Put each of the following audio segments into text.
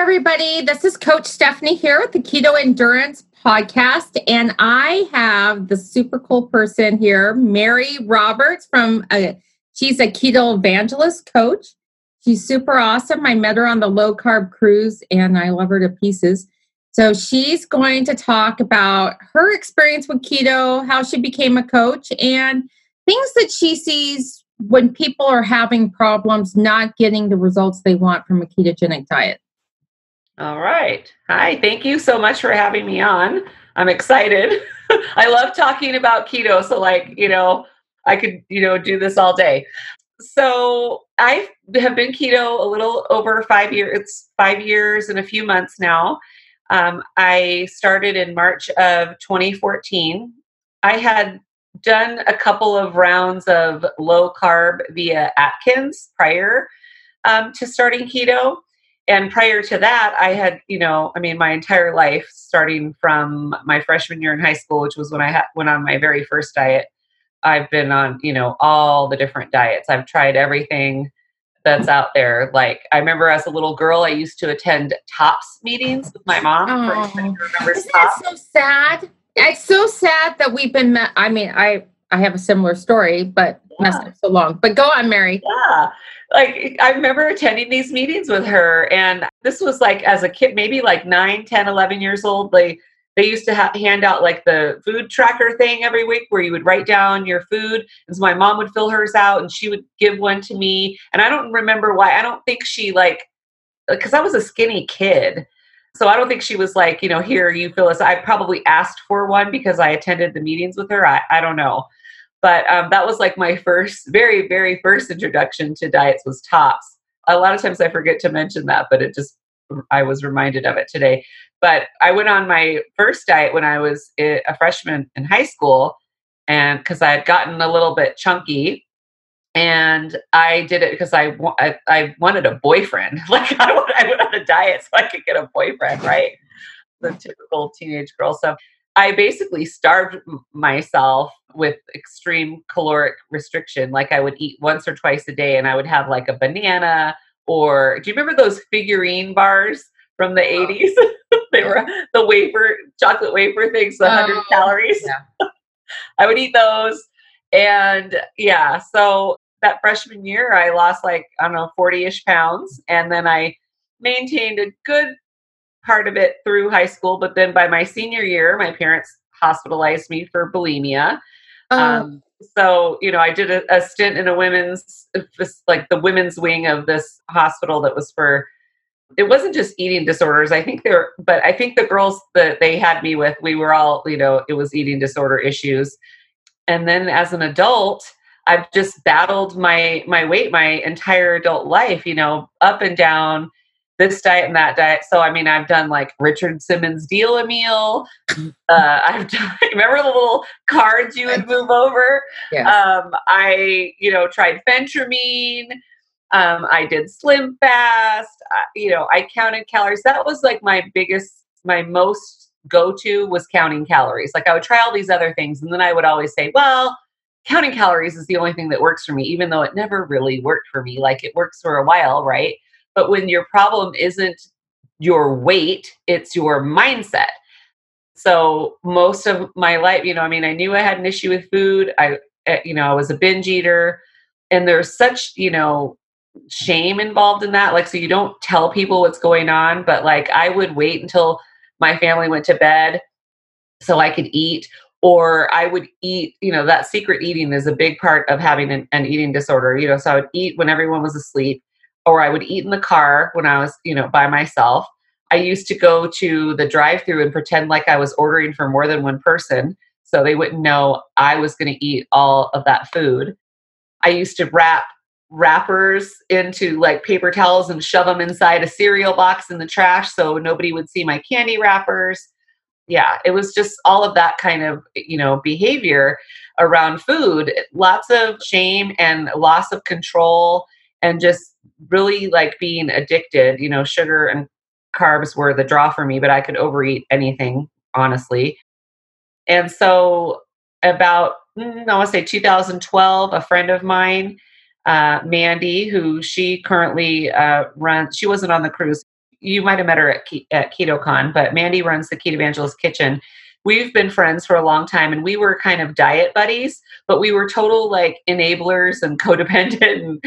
everybody. This is Coach Stephanie here with the Keto Endurance Podcast, and I have the super cool person here, Mary Roberts from. A, she's a keto evangelist coach. She's super awesome. I met her on the low carb cruise, and I love her to pieces. So she's going to talk about her experience with keto, how she became a coach, and things that she sees when people are having problems not getting the results they want from a ketogenic diet. All right. Hi. Thank you so much for having me on. I'm excited. I love talking about keto. So, like, you know, I could, you know, do this all day. So, I have been keto a little over five years. It's five years and a few months now. Um, I started in March of 2014. I had done a couple of rounds of low carb via Atkins prior um, to starting keto. And prior to that, I had, you know, I mean, my entire life, starting from my freshman year in high school, which was when I ha- went on my very first diet, I've been on, you know, all the different diets. I've tried everything that's out there. Like I remember as a little girl, I used to attend TOPS meetings with my mom. Oh, isn't that so sad? It's so sad that we've been. Met. I mean, I I have a similar story, but yeah. not so long. But go on, Mary. Yeah, like I remember attending these meetings with her, and this was like as a kid, maybe like 9, 10, 11 years old. Like they used to ha- hand out like the food tracker thing every week where you would write down your food and so my mom would fill hers out and she would give one to me and i don't remember why i don't think she like uh, because i was a skinny kid so i don't think she was like you know here you fill this i probably asked for one because i attended the meetings with her i, I don't know but um, that was like my first very very first introduction to diets was tops a lot of times i forget to mention that but it just i was reminded of it today but I went on my first diet when I was a freshman in high school, and because I had gotten a little bit chunky, and I did it because I, I, I wanted a boyfriend. Like I, I went on a diet so I could get a boyfriend, right? The typical teenage girl stuff. I basically starved myself with extreme caloric restriction. Like I would eat once or twice a day, and I would have like a banana. Or do you remember those figurine bars? from the 80s. they were the wafer, chocolate wafer things, the 100 oh, calories. Yeah. I would eat those. And yeah, so that freshman year, I lost like, I don't know, 40 ish pounds. And then I maintained a good part of it through high school. But then by my senior year, my parents hospitalized me for bulimia. Oh. Um, so you know i did a, a, stint in a women's like the women's wing of this hospital that was for it wasn't just eating disorders. I think there, but I think the girls that they had me with, we were all, you know, it was eating disorder issues. And then as an adult, I've just battled my my weight my entire adult life, you know, up and down this diet and that diet. So I mean, I've done like Richard Simmons deal a meal. Uh, I've done. Remember the little cards you would move over? Yes. Um, I you know tried phentermine. Um, I did slim fast. I, you know, I counted calories. That was like my biggest, my most go to was counting calories. Like I would try all these other things, and then I would always say, well, counting calories is the only thing that works for me, even though it never really worked for me. Like it works for a while, right? But when your problem isn't your weight, it's your mindset. So most of my life, you know, I mean, I knew I had an issue with food. I, eh, you know, I was a binge eater and there's such you know shame involved in that. Like, so you don't tell people what's going on, but like I would wait until my family went to bed so I could eat. Or I would eat, you know, that secret eating is a big part of having an, an eating disorder, you know. So I would eat when everyone was asleep, or I would eat in the car when I was, you know, by myself. I used to go to the drive through and pretend like I was ordering for more than one person so they wouldn't know I was going to eat all of that food. I used to wrap wrappers into like paper towels and shove them inside a cereal box in the trash so nobody would see my candy wrappers. Yeah, it was just all of that kind of, you know, behavior around food. Lots of shame and loss of control and just really like being addicted. You know, sugar and carbs were the draw for me, but I could overeat anything, honestly. And so about mm, I want to say 2012, a friend of mine uh, Mandy, who she currently uh, runs. She wasn't on the cruise. you might have met her at, at KetoCon, but Mandy runs the Keto Evangelist Kitchen. We've been friends for a long time and we were kind of diet buddies, but we were total like enablers and codependent. And,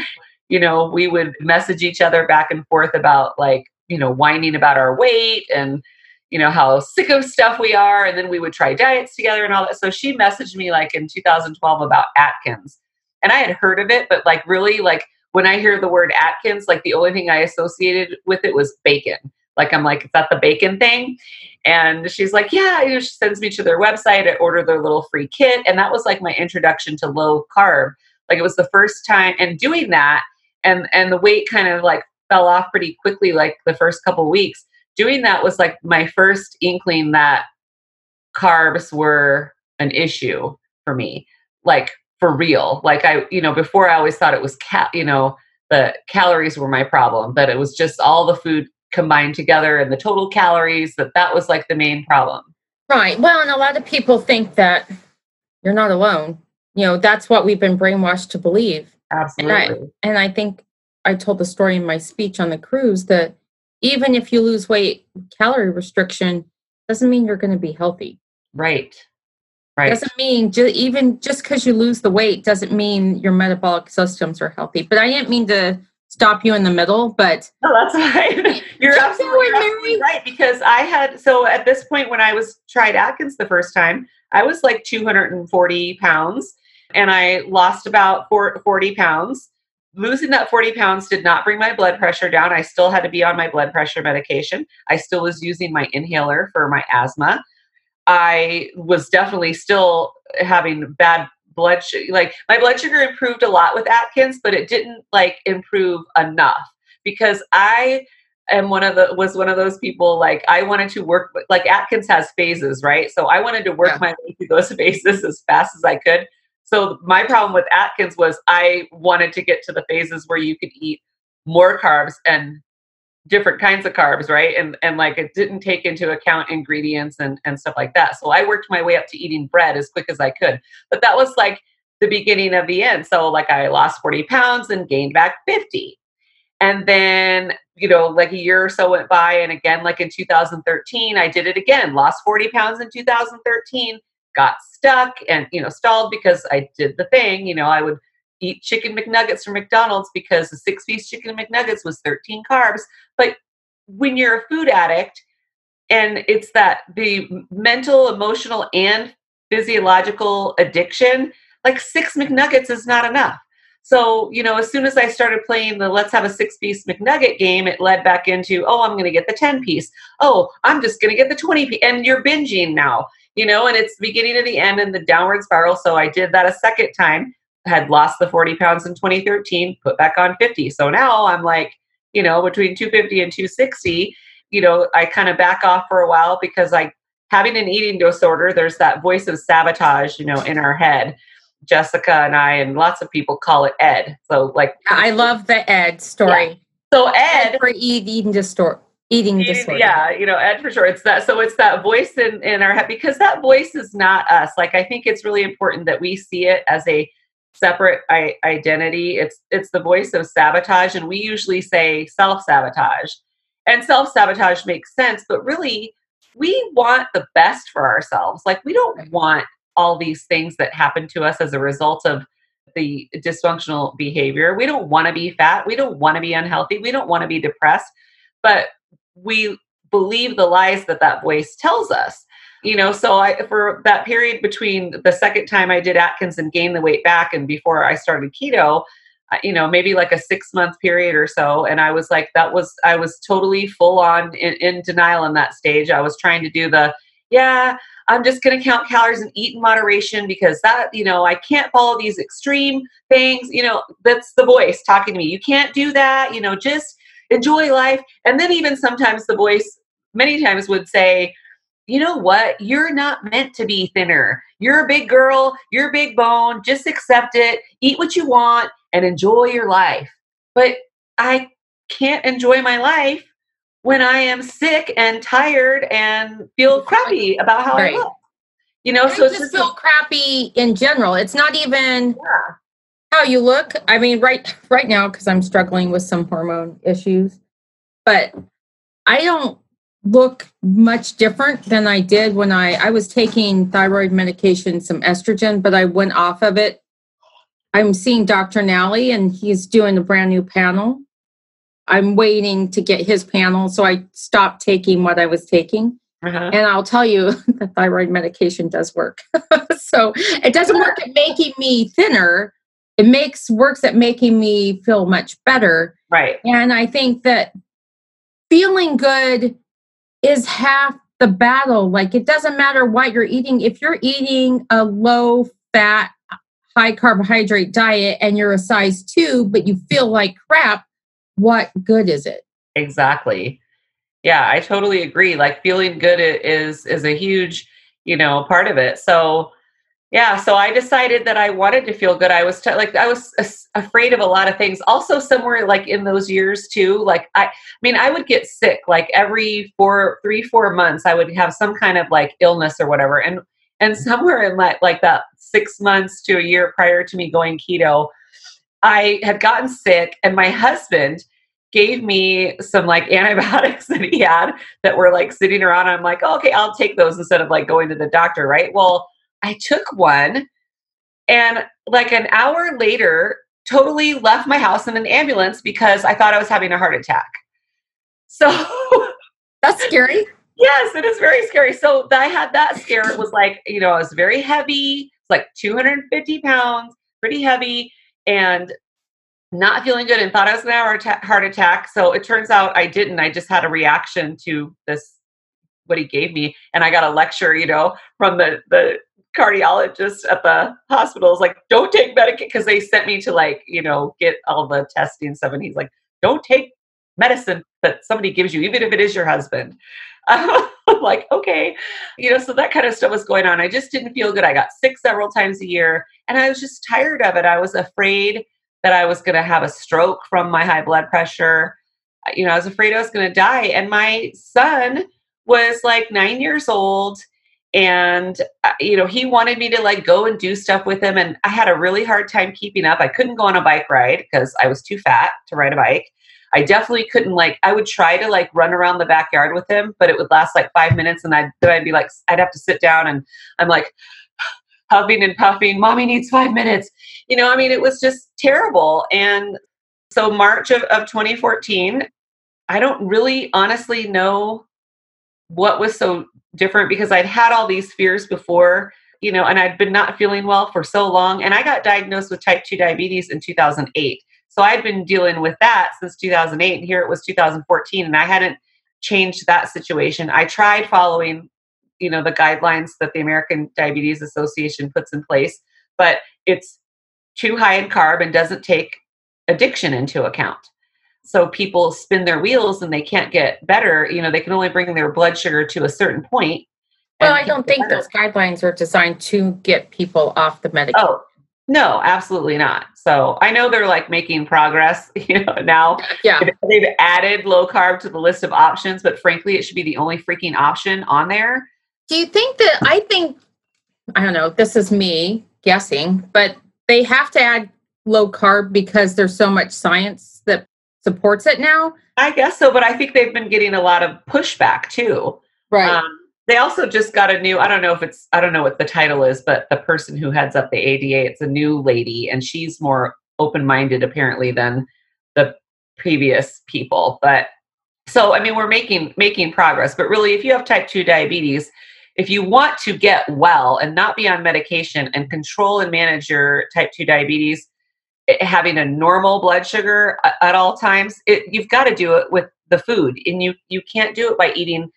you know, we would message each other back and forth about like, you know, whining about our weight and, you know, how sick of stuff we are. And then we would try diets together and all that. So she messaged me like in 2012 about Atkins. And I had heard of it, but like really like when I hear the word Atkins, like the only thing I associated with it was bacon. Like I'm like, is that the bacon thing? And she's like, yeah. You know, she sends me to their website. I order their little free kit, and that was like my introduction to low carb. Like it was the first time, and doing that, and and the weight kind of like fell off pretty quickly. Like the first couple weeks, doing that was like my first inkling that carbs were an issue for me. Like for real. Like I, you know, before I always thought it was cat, you know, the calories were my problem, but it was just all the food combined together and the total calories that that was like the main problem. Right. Well, and a lot of people think that you're not alone. You know, that's what we've been brainwashed to believe. Absolutely. And I, and I think I told the story in my speech on the cruise that even if you lose weight, calorie restriction doesn't mean you're going to be healthy. Right. Right. Doesn't mean ju- even just because you lose the weight doesn't mean your metabolic systems are healthy. But I didn't mean to stop you in the middle, but no, that's fine. You're absolutely, you're absolutely right because I had so at this point when I was tried Atkins the first time, I was like 240 pounds and I lost about 40 pounds. Losing that 40 pounds did not bring my blood pressure down. I still had to be on my blood pressure medication. I still was using my inhaler for my asthma. I was definitely still having bad blood sugar. Like my blood sugar improved a lot with Atkins, but it didn't like improve enough because I am one of the was one of those people like I wanted to work like Atkins has phases, right? So I wanted to work yeah. my way through those phases as fast as I could. So my problem with Atkins was I wanted to get to the phases where you could eat more carbs and different kinds of carbs right? And and like it didn't take into account ingredients and and stuff like that. So i worked my way up to eating bread as quick as i could. But that was like the beginning of the end. So like i lost 40 pounds and gained back 50 and then you know like a year or so went by and again like in 2013 i did it again lost 40 pounds in 2013 got stuck and you know stalled because i did the thing you know i would eat chicken McNuggets from McDonald's because the six piece chicken McNuggets was 13 carbs. But when you're a food addict, and it's that the mental, emotional, and physiological addiction, like six McNuggets is not enough. So, you know, as soon as I started playing the let's have a six piece McNugget game, it led back into, oh, I'm going to get the 10 piece. Oh, I'm just going to get the 20 piece. And you're binging now, you know, and it's the beginning of the end and the downward spiral. So I did that a second time had lost the 40 pounds in 2013, put back on 50. So now I'm like, you know, between 250 and 260, you know, I kind of back off for a while because I having an eating disorder, there's that voice of sabotage, you know, in our head. Jessica and I and lots of people call it Ed. So like I love the Ed story. Yeah. So Ed, Ed for eating disorder eating disorder. Yeah, you know, Ed for sure. It's that. So it's that voice in, in our head because that voice is not us. Like I think it's really important that we see it as a separate I- identity. It's it's the voice of sabotage, and we usually say self sabotage. And self sabotage makes sense, but really, we want the best for ourselves. Like we don't want all these things that happen to us as a result of the dysfunctional behavior. We don't want to be fat. We don't want to be unhealthy. We don't want to be depressed. But we believe the lies that that voice tells us you know so i for that period between the second time i did atkins and gained the weight back and before i started keto you know maybe like a six month period or so and i was like that was i was totally full on in, in denial in that stage. I was trying to do the yeah i'm just going to count calories and eat in moderation because that you know i can't follow these extreme things. You know that's the voice talking to me you can't do that you know just enjoy life and then even sometimes the voice many times would say you know what? You're not meant to be thinner. You're a big girl, you're a big bone. Just accept it, eat what you want, and enjoy your life. But I can't enjoy my life when I am sick and tired and feel crappy about how right. I look. You know, so just, just feel a, crappy in general. It's not even yeah. How you look. I mean, right right now because I'm struggling with some hormone issues, but I don't look much different than I did when I I was taking thyroid medication, some estrogen, but I went off of it. I'm seeing Dr. Nally and he's doing a brand new panel. I'm waiting to get his panel, so I stopped taking what I was taking. Uh-huh. And I'll tell you, the thyroid medication does work. so it doesn't work at making me thinner. It makes works at making me feel much better. Right. And I think that feeling good is half the battle. Like it doesn't matter what you're eating. If you're eating a low fat, high carbohydrate diet and you're a size two, but you feel like crap, what good is it? Exactly. Yeah, I totally agree. Like feeling good is is a huge, you know, part of it. So yeah so i decided that i wanted to feel good. I was t- like i was afraid of a lot of things. Also somewhere like in those years too like i i mean i would get sick like every four three four months i would have some kind of like illness or whatever. And and somewhere in like like that six months to a year prior to me going keto i had gotten sick and my husband gave me some like antibiotics that he had that were like sitting around. I'm like oh, okay i'll take those instead of like going to the doctor right? Well I took one and like an hour later, totally left my house in an ambulance because I thought I was having a heart attack. So that's scary. yes, it is very scary. So I had that scare. It was like, you know, I was very heavy, it's like 250 pounds, pretty heavy, and not feeling good and thought I was going to have a heart attack. So it turns out I didn't. I just had a reaction to this, what he gave me. And I got a lecture, you know, from the, the cardiologist at the hospital is like, don't take medication because they sent me to like, you know, get all the testing stuff. And he's like, don't take medicine that somebody gives you, even if it is your husband. I'm like, okay. You know, so that kind of stuff was going on. I just didn't feel good. I got sick several times a year and I was just tired of it. I was afraid that I was going to have a stroke from my high blood pressure. You know, I was afraid I was going to die. And my son was like nine years old and uh, you know he wanted me to like go and do stuff with him and i had a really hard time keeping up. I couldn't go on a bike ride because i was too fat to ride a bike. I definitely couldn't like i would try to like run around the backyard with him but it would last like five minutes and i'd then i'd be like i'd have to sit down and i'm like huffing and puffing mommy needs five minutes. You know i mean it was just terrible. And so march of, of 2014 i don't really honestly know what was so different because I'd had all these fears before, you know, and I'd been not feeling well for so long. And I got diagnosed with type 2 diabetes in 2008. So I'd been dealing with that since 2008. And here it was 2014, and I hadn't changed that situation. I tried following, you know, the guidelines that the American Diabetes Association puts in place, but it's too high in carb and doesn't take addiction into account so people spin their wheels and they can't get better you know they can only bring their blood sugar to a certain point well i don't think better. those guidelines are designed to get people off the medication oh no absolutely not. So i know they're like making progress you know now. Yeah. They've added low carb to the list of options but frankly it should be the only freaking option on there. Do you think that i think i don't know this is me guessing but they have to add low carb because there's so much science that supports it now? I guess so, but I think they've been getting a lot of pushback too. Right. Um, they also just got a new, I don't know if it's, I don't know what the title is, but the person who heads up the ADA, it's a new lady and she's more open minded apparently than the previous people. But so, I mean, we're making, making progress, but really, if you have type 2 diabetes, if you want to get well and not be on medication and control and manage your type 2 diabetes, having a normal blood sugar at all times it, you've got to do it with the food and you you can't do it by eating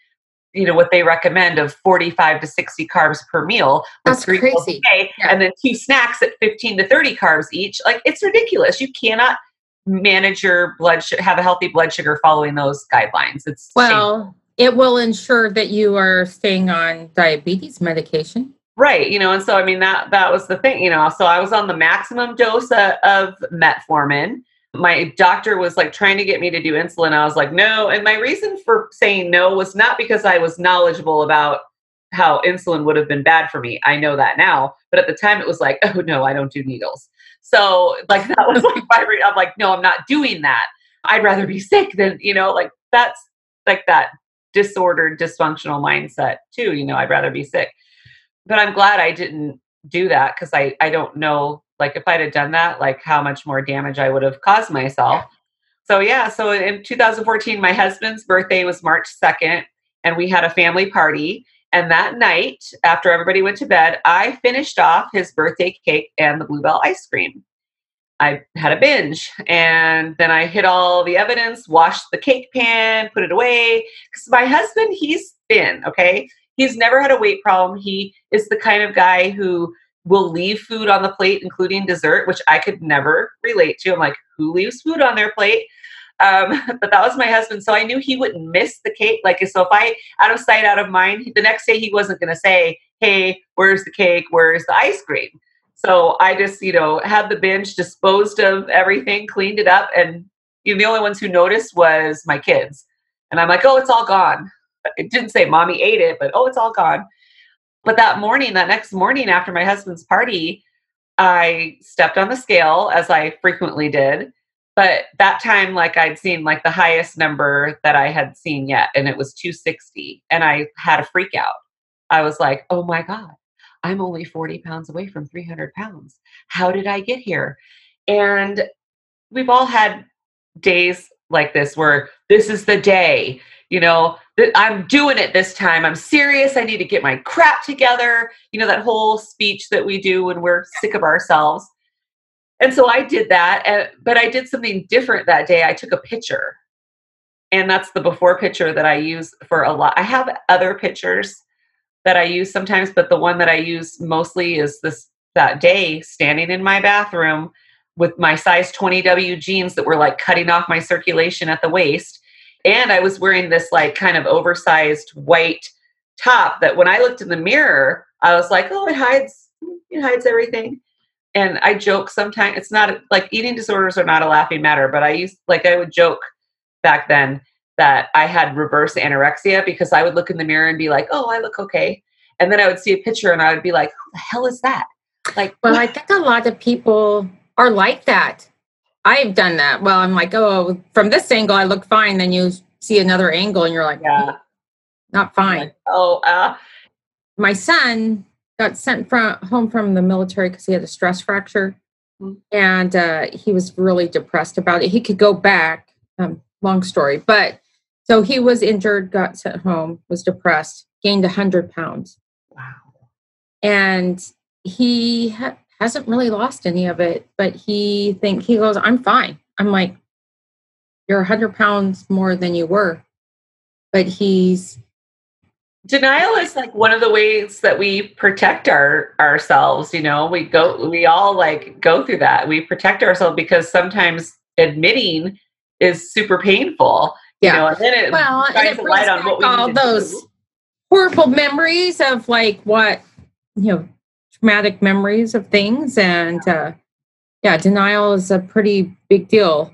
you know what they recommend of 45 to 60 carbs per meal that's crazy day, yeah. and then two snacks at 15 to 30 carbs each like it's ridiculous you cannot manage your blood sugar have a healthy blood sugar following those guidelines it's well shameful. it will ensure that you are staying on diabetes medication Right, you know, and so I mean that that was the thing, you know. So I was on the maximum dose uh, of metformin. My doctor was like trying to get me to do insulin. I was like, no. And my reason for saying no was not because I was knowledgeable about how insulin would have been bad for me. I know that now, but at the time it was like, oh no, I don't do needles. So like that was like my. Re- I'm like, no, I'm not doing that. I'd rather be sick than you know, like that's like that disordered, dysfunctional mindset too. You know, I'd rather be sick. But I'm glad I didn't do that because I, I don't know, like, if I'd have done that, like, how much more damage I would have caused myself. So, yeah, so in 2014, my husband's birthday was March 2nd, and we had a family party. And that night, after everybody went to bed, I finished off his birthday cake and the Blue Bell ice cream. I had a binge and then I hid all the evidence, washed the cake pan, put it away. Because my husband, he's thin, okay? He's never had a weight problem. He is the kind of guy who will leave food on the plate, including dessert, which I could never relate to. I'm like, who leaves food on their plate? Um, but that was my husband. So I knew he wouldn't miss the cake. Like, so if I, out of sight, out of mind, the next day he wasn't going to say, hey, where's the cake? Where's the ice cream? So I just, you know, had the binge, disposed of everything, cleaned it up, and you know, the only ones who noticed was my kids. And I'm like, oh, it's all gone. It didn't say mommy ate it, but oh, it's all gone. But that morning, that next morning after my husband's party, I stepped on the scale as I frequently did. But that time, like I'd seen like the highest number that I had seen yet, and it was 260. And I had a freak out. I was like, oh my God, I'm only 40 pounds away from 300 pounds. How did I get here? And we've all had days like this where this is the day, you know, that I'm doing it this time. I'm serious. I need to get my crap together. You know, that whole speech that we do when we're sick of ourselves. And so I did that, and, but I did something different that day. I took a picture. And that's the before picture that I use for a lot. I have other pictures that I use sometimes, but the one that I use mostly is this that day standing in my bathroom with my size 20W jeans that were like cutting off my circulation at the waist. And I was wearing this like kind of oversized white top that when I looked in the mirror, I was like, oh, it hides, it hides everything. And I joke sometimes, it's not like eating disorders are not a laughing matter, but I used like I would joke back then that I had reverse anorexia because I would look in the mirror and be like, oh, I look okay. And then I would see a picture and I would be like, who the hell is that? Like, well, I think a lot of people are like that. I've done that. Well, I'm like, oh, from this angle, I look fine. Then you see another angle and you're like, yeah, not fine. Like, oh, uh. my son got sent from home from the military because he had a stress fracture. Mm-hmm. And uh, he was really depressed about it. He could go back, um, long story, but so he was injured, got sent home, was depressed, gained 100 pounds. Wow. And he ha- hasn't really lost any of it, but he think he goes, I'm fine. I'm like, you're a 100 pounds more than you were. But he's denial is like one of the ways that we protect our ourselves you know we go we all like go through that we protect ourselves because sometimes admitting is super painful yeah. you know and then it well and it light on what we all those do. horrible memories of like what you know traumatic memories of things and uh yeah denial is a pretty big deal.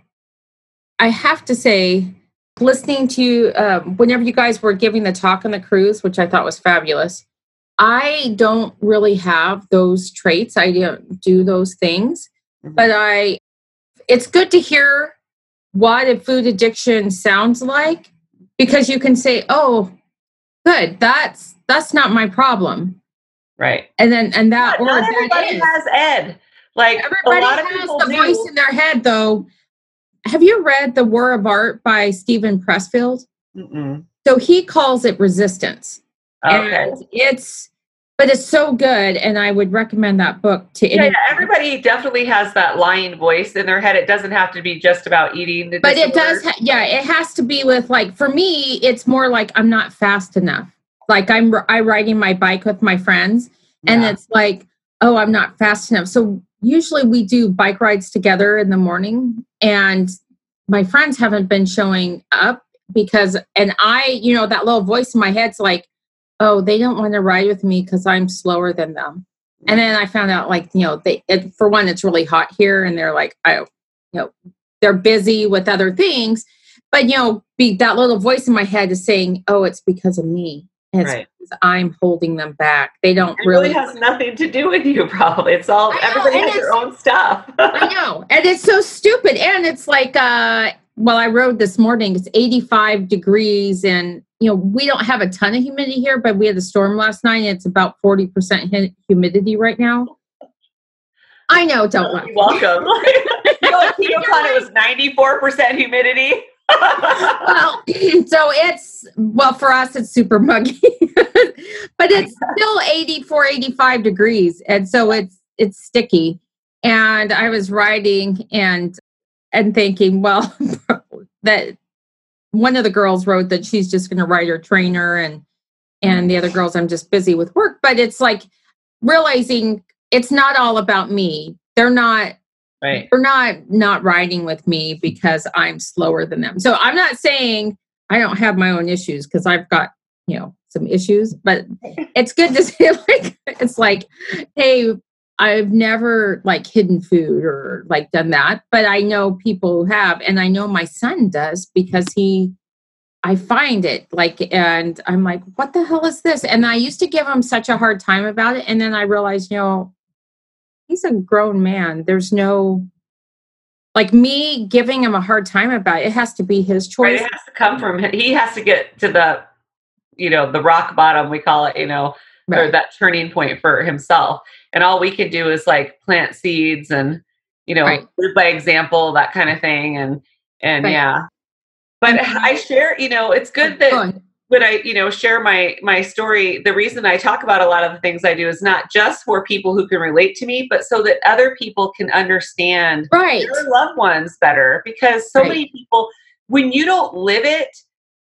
I have to say listening to uh, whenever you guys were giving the talk on the cruise which i thought was fabulous i don't really have those traits. I don't do those things mm-hmm. but i it's good to hear what a food addiction sounds like because you can say oh good that's that's not my problem right. And then and that not, or not everybody has ed. Like everybody has the do. voice in their head though. Have you read the war of art by Steven Pressfield? Mm-mm. so he calls it resistance. Okay. and it's but it's so good and i would recommend that book to yeah, yeah, everybody definitely has that lying voice in their head. It doesn't have to be just about eating but it does ha- yeah it has to be with like for me it's more like i'm not fast enough like i'm i riding my bike with my friends and yeah. it's like oh i'm not fast enough so usually we do bike rides together in the morning and my friends haven't been showing up because and i you know that little voice in my head's like oh, they don't want to ride with me because I'm slower than them. And mm. then I found out, like, you know, they, it, for one, it's really hot here, and they're like, I, you know, they're busy with other things. But, you know, be, that little voice in my head is saying, oh, it's because of me. And right. I'm holding them back. They don't it really, really has nothing to do with you, probably. It's all, know, everybody has their own stuff. I know. And it's so stupid. And it's like, uh, well, I rode this morning. It's 85 degrees, and you know we don't have a ton of humidity here, but we had a storm last night. And it's about 40 percent humidity right now. I know, don't laugh. Welcome. you know, it was 94% humidity. Well, so it's well for us it's super muggy, but it's still 84, 85 degrees, and so it's it's sticky. And I was riding and and thinking, well, that one of the girls wrote that she's just going to write her trainer, and and the other girls, I'm just busy with work. But it's like realizing it's not all about me. They're not right. they're not not riding with me because I'm slower than them. So I'm not saying I don't have my own issues because I've got you know some issues, but it's good to say like it's like, hey, I've never like hidden food or like done that, but I know people who have, and I know my son does because he, I find it like, and I'm like, what the hell is this? And I used to give him such a hard time about it. And then I realized, you know, he's a grown man. There's no, like me giving him a hard time about it, it has to be his choice. Right, it has to come from him. He has to get to the, you know, the rock bottom, we call it, you know, right. or that turning point for himself and all we can do is like plant seeds and you know right. by example that kind of thing and and right. yeah but i share you know it's good that when i you know share my my story the reason i talk about a lot of the things i do is not just for people who can relate to me but so that other people can understand right. their loved ones better because so right. many people when you don't live it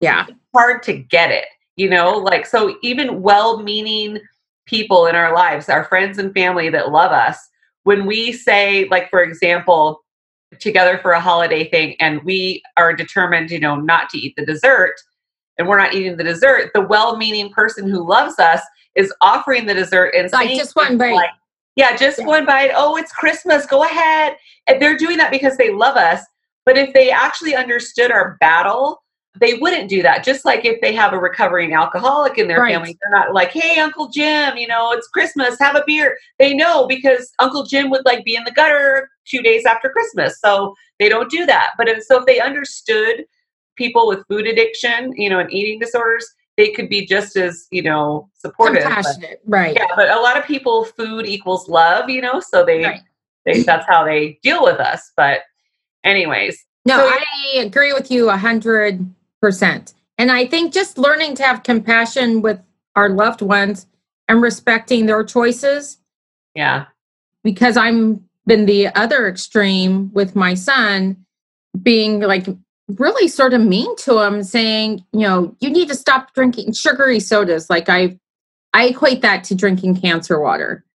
yeah it's hard to get it you know like so even well-meaning people in our lives, our friends and family that love us, when we say, like, for example, together for a holiday thing and we are determined, you know, not to eat the dessert and we're not eating the dessert, the well meaning person who loves us is offering the dessert and like just one bite. Like, yeah, just yeah. one bite. Oh, it's Christmas. Go ahead. And they're doing that because they love us. But if they actually understood our battle they wouldn't do that. Just like if they have a recovering alcoholic in their right. family, they're not like, "Hey, Uncle Jim, you know, it's Christmas, have a beer." They know because Uncle Jim would like be in the gutter two days after Christmas, so they don't do that. But if, so if they understood people with food addiction, you know, and eating disorders, they could be just as you know supportive. Compassionate, but, right? Yeah, but a lot of people, food equals love, you know, so they, right. they that's how they deal with us. But anyways, no, so, I agree with you a hundred percent. And I think just learning to have compassion with our loved ones and respecting their choices. Yeah. Because I'm been the other extreme with my son being like really sort of mean to him saying, you know, you need to stop drinking sugary sodas. Like I I equate that to drinking cancer water.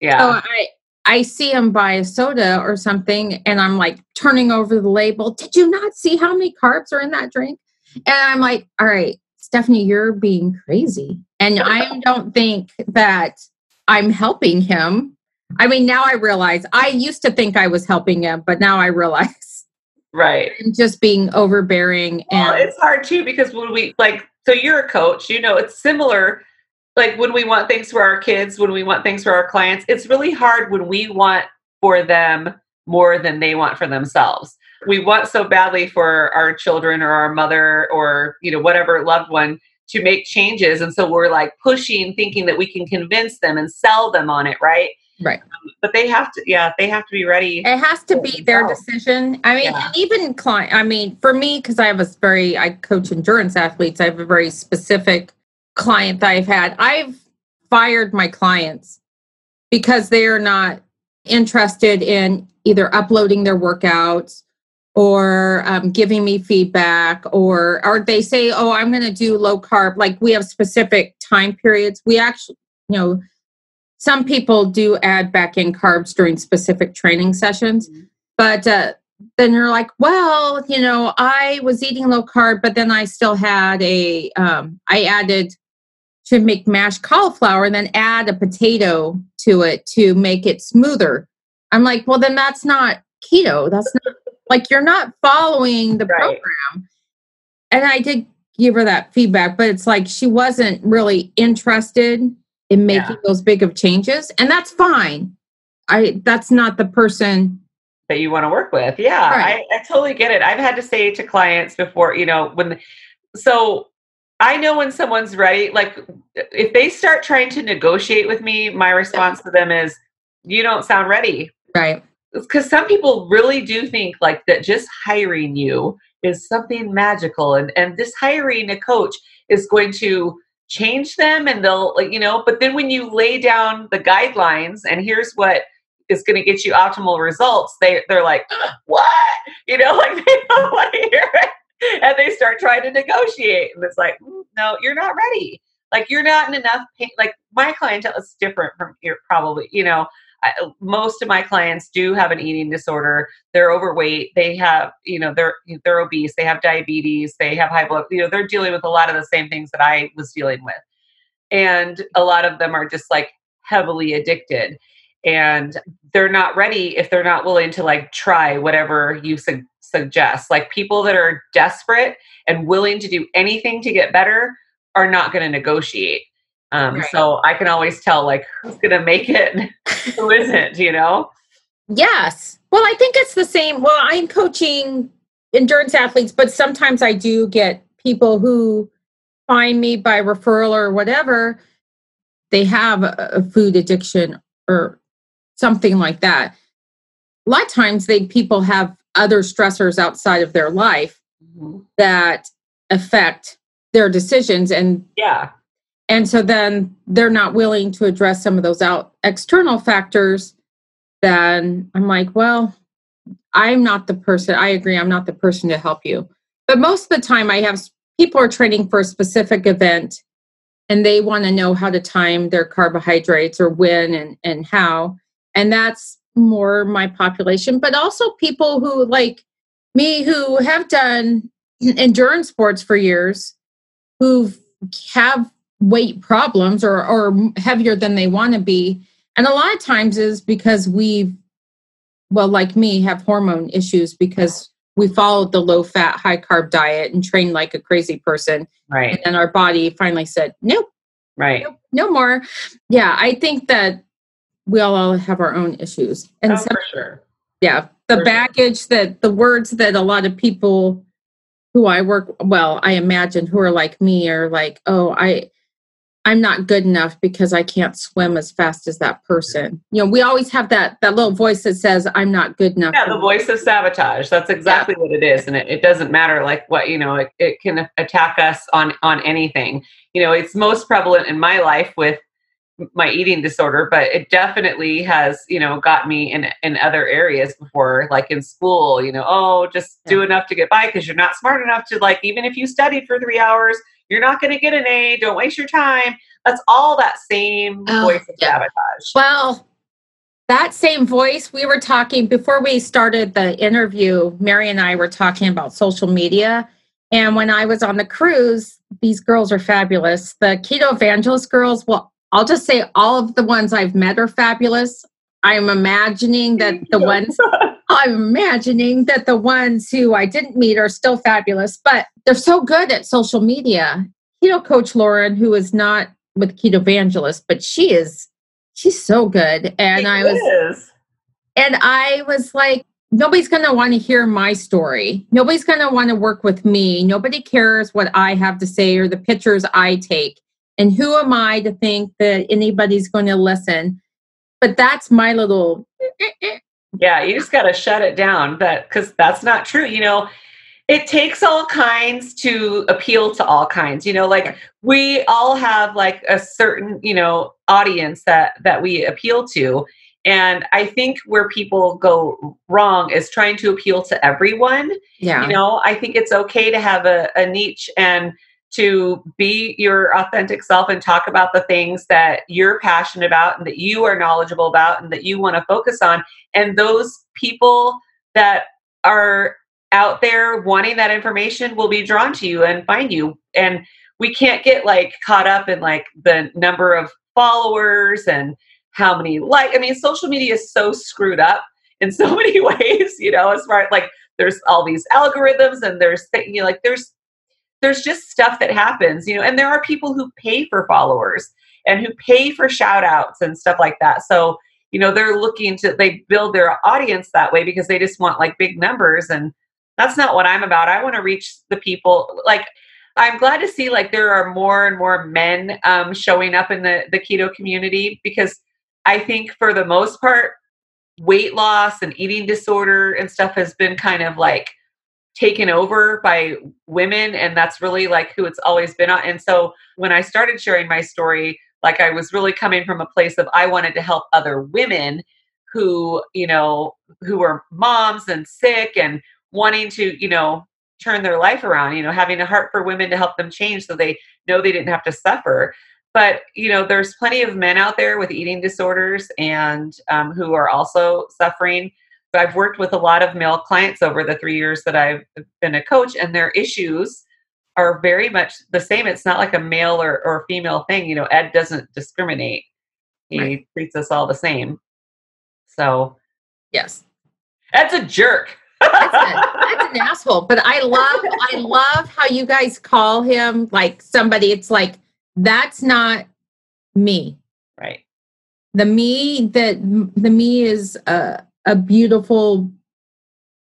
Yeah. So I I see him buy a soda or something and I'm like turning over the label. Did you not see how many carbs are in that drink? And I'm like, all right, Stephanie, you're being crazy. And I don't think that I'm helping him. I mean, now I realize I used to think I was helping him, but now I realize. Right. I'm just being overbearing. And well, it's hard too because when we like, so you're a coach, you know, it's similar. Like when we want things for our kids, when we want things for our clients, it's really hard when we want for them more than they want for themselves we want so badly for our children or our mother or you know whatever loved one to make changes and so we're like pushing thinking that we can convince them and sell them on it right right. Um, but they have to yeah they have to be ready. It has to be their decision. I mean yeah. even client i mean for me because i have a very i coach endurance athletes i have a very specific client that i've had. I've fired my clients because they are not interested in either uploading their workouts or um, giving me feedback or or they say oh i'm going to do low carb. Like we have specific time periods. We actually you know some people do add back in carbs during specific training sessions mm-hmm. but uh, then you're like well you know i was eating low carb but then i still had a um, I added to make mashed cauliflower and then add a potato to it to make it smoother i'm like well then that's not keto that's not like you're not following the right. program. And I did give her that feedback, but it's like she wasn't really interested in making yeah. those big of changes. And that's fine. I that's not the person that you want to work with. Yeah, Right. I, I totally get it. I've had to say to clients before, you know, when so I know when someone's ready. Like if they start trying to negotiate with me, my response to them is, "You don't sound ready." Right. Because some people really do think like that just hiring you is something magical, and and this hiring a coach is going to change them, and they'll you know. But then when you lay down the guidelines, and here's what is going to get you optimal results, they they're like, "What?" You know, like they don't want to hear it and they start trying to negotiate and it's like "Mm, no you're not ready like you're not in enough pain like my clientele is different from your probably you know I, most of my clients do have an eating disorder. They're overweight. They have you know they're they're obese. They have diabetes. They have high blood you know they're dealing with a lot of the same things that i was dealing with. And a lot of them are just like heavily addicted. And they're not ready if they're not willing to like try whatever you su- suggest. Like people that are desperate and willing to do anything to get better are not going to negotiate um, Right. so i can always tell like who's going to make it who isn't you know Yes. Well, I think it's the same. Well, I'm coaching endurance athletes, but sometimes I do get people who find me by referral or whatever. They have a, a food addiction or something like that. A lot of times they people have other stressors outside of their life that affect their decisions and yeah and so then they're not willing to address some of those out external factors then i'm like well i'm not the person i agree i'm not the person to help you. But most of the time i have people are training for a specific event and they want to know how to time their carbohydrates or when and and how. And that's more my population but also people who like me who have done endurance sports for years who have weight problems or or heavier than they want to be. And a lot of times is because we've well like me have hormone issues because we followed the low fat high carb diet and trained like a crazy person. Right. And then our body finally said nope right. nope no more. Yeah i think that we all have our own issues. And oh, for sure. Yeah the For sure. baggage that the words that a lot of people who i work well i imagine who are like me are like oh i i'm not good enough because i can't swim as fast as that person. You know we always have that that little voice that says i'm not good enough. Yeah the voice of sabotage. That's exactly what it is and it, it doesn't matter like what you know it, it can attack us on on anything. You know it's most prevalent in my life with my eating disorder but it definitely has you know got me in in other areas before like in school you know oh just do enough to get by because you're not smart enough to like even if you studied for three hours you're not going to get an a don't waste your time. That's all that same Oh, voice of yeah. sabotage. Well that same voice we were talking before we started the interview mary and i were talking about social media and when i was on the cruise these girls are fabulous. The keto evangelist girls well i'll just say all of the ones i've met are fabulous. I'm imagining that the ones i'm imagining that the ones who i didn't meet are still fabulous but they're so good at social media keto coach lauren who is not with keto evangelist but she is she's so good and i was was and I was like, nobody's going to want to hear my story. Nobody's going to want to work with me. Nobody cares what I have to say or the pictures I take. And who am I to think that anybody's going to listen? But that's my little. Eh, eh, eh, Yeah, you just got to shut it down. That because that's not true. You know, it takes all kinds to appeal to all kinds. You know, like we all have like a certain you know audience that that we appeal to, and I think where people go wrong is trying to appeal to everyone. Yeah. You know, I think it's okay to have a, a niche and to be your authentic self and talk about the things that you're passionate about and that you are knowledgeable about and that you want to focus on. And those people that are out there wanting that information will be drawn to you and find you. And we can't get like caught up in like the number of followers and how many like I mean social media is so screwed up in so many ways, you know, as far like there's all these algorithms and there's th- you know like there's there's just stuff that happens, you know, and there are people who pay for followers and who pay for shout outs and stuff like that. So you know they're looking to they build their audience that way because they just want like big numbers and that's not what i'm about i want to reach the people like i'm glad to see like there are more and more men um, showing up in the the keto community because i think for the most part weight loss and eating disorder and stuff has been kind of like taken over by women and that's really like who it's always been on. And so when i started sharing my story like i was really coming from a place of i wanted to help other women who you know who were moms and sick and wanting to you know turn their life around you know having a heart for women to help them change so they know they didn't have to suffer. But you know there's plenty of men out there with eating disorders and um, who are also suffering I've worked with a lot of male clients over the three years that I've been a coach, and their issues are very much the same. It's not like a male or, or female thing. You know, Ed doesn't discriminate, he right. treats us all the same. So, yes, Ed's a jerk. that's, a, that's an asshole. But I love, I love how you guys call him like somebody. It's like that's not me, right? The me that the me is uh a beautiful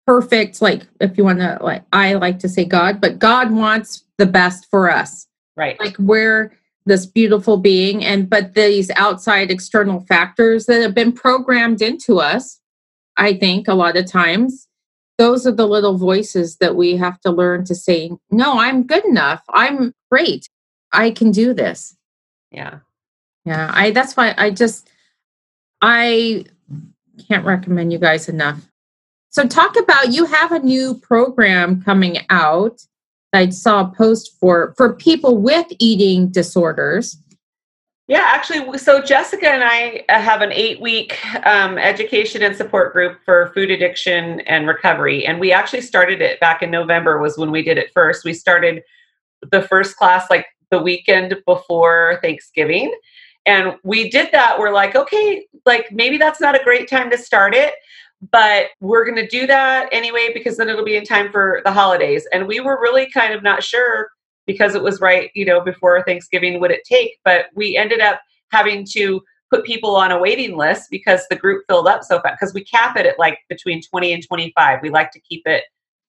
perfect like if you want to like i like to say god but god wants the best for us. Right. Like we're this beautiful being and but these outside external factors that have been programmed into us i think a lot of times those are the little voices that we have to learn to say no i'm good enough. I'm great. I can do this. Yeah. Yeah i that's why i just i can't recommend you guys enough. So, talk about you have a new program coming out. I saw a post for for people with eating disorders. Yeah, actually, so Jessica and I uh, have an eight week um, education and support group for food addiction and recovery. And we actually started it back in November, was when we did it first. We started the first class like the weekend before Thanksgiving. And we did that. We're like, okay, like maybe that's not a great time to start it, but we're going to do that anyway because then it'll be in time for the holidays. And we were really kind of not sure because it was right, you know, before Thanksgiving would it take, but we ended up having to put people on a waiting list because the group filled up so fast because we cap it at like between 20 and 25. We like to keep it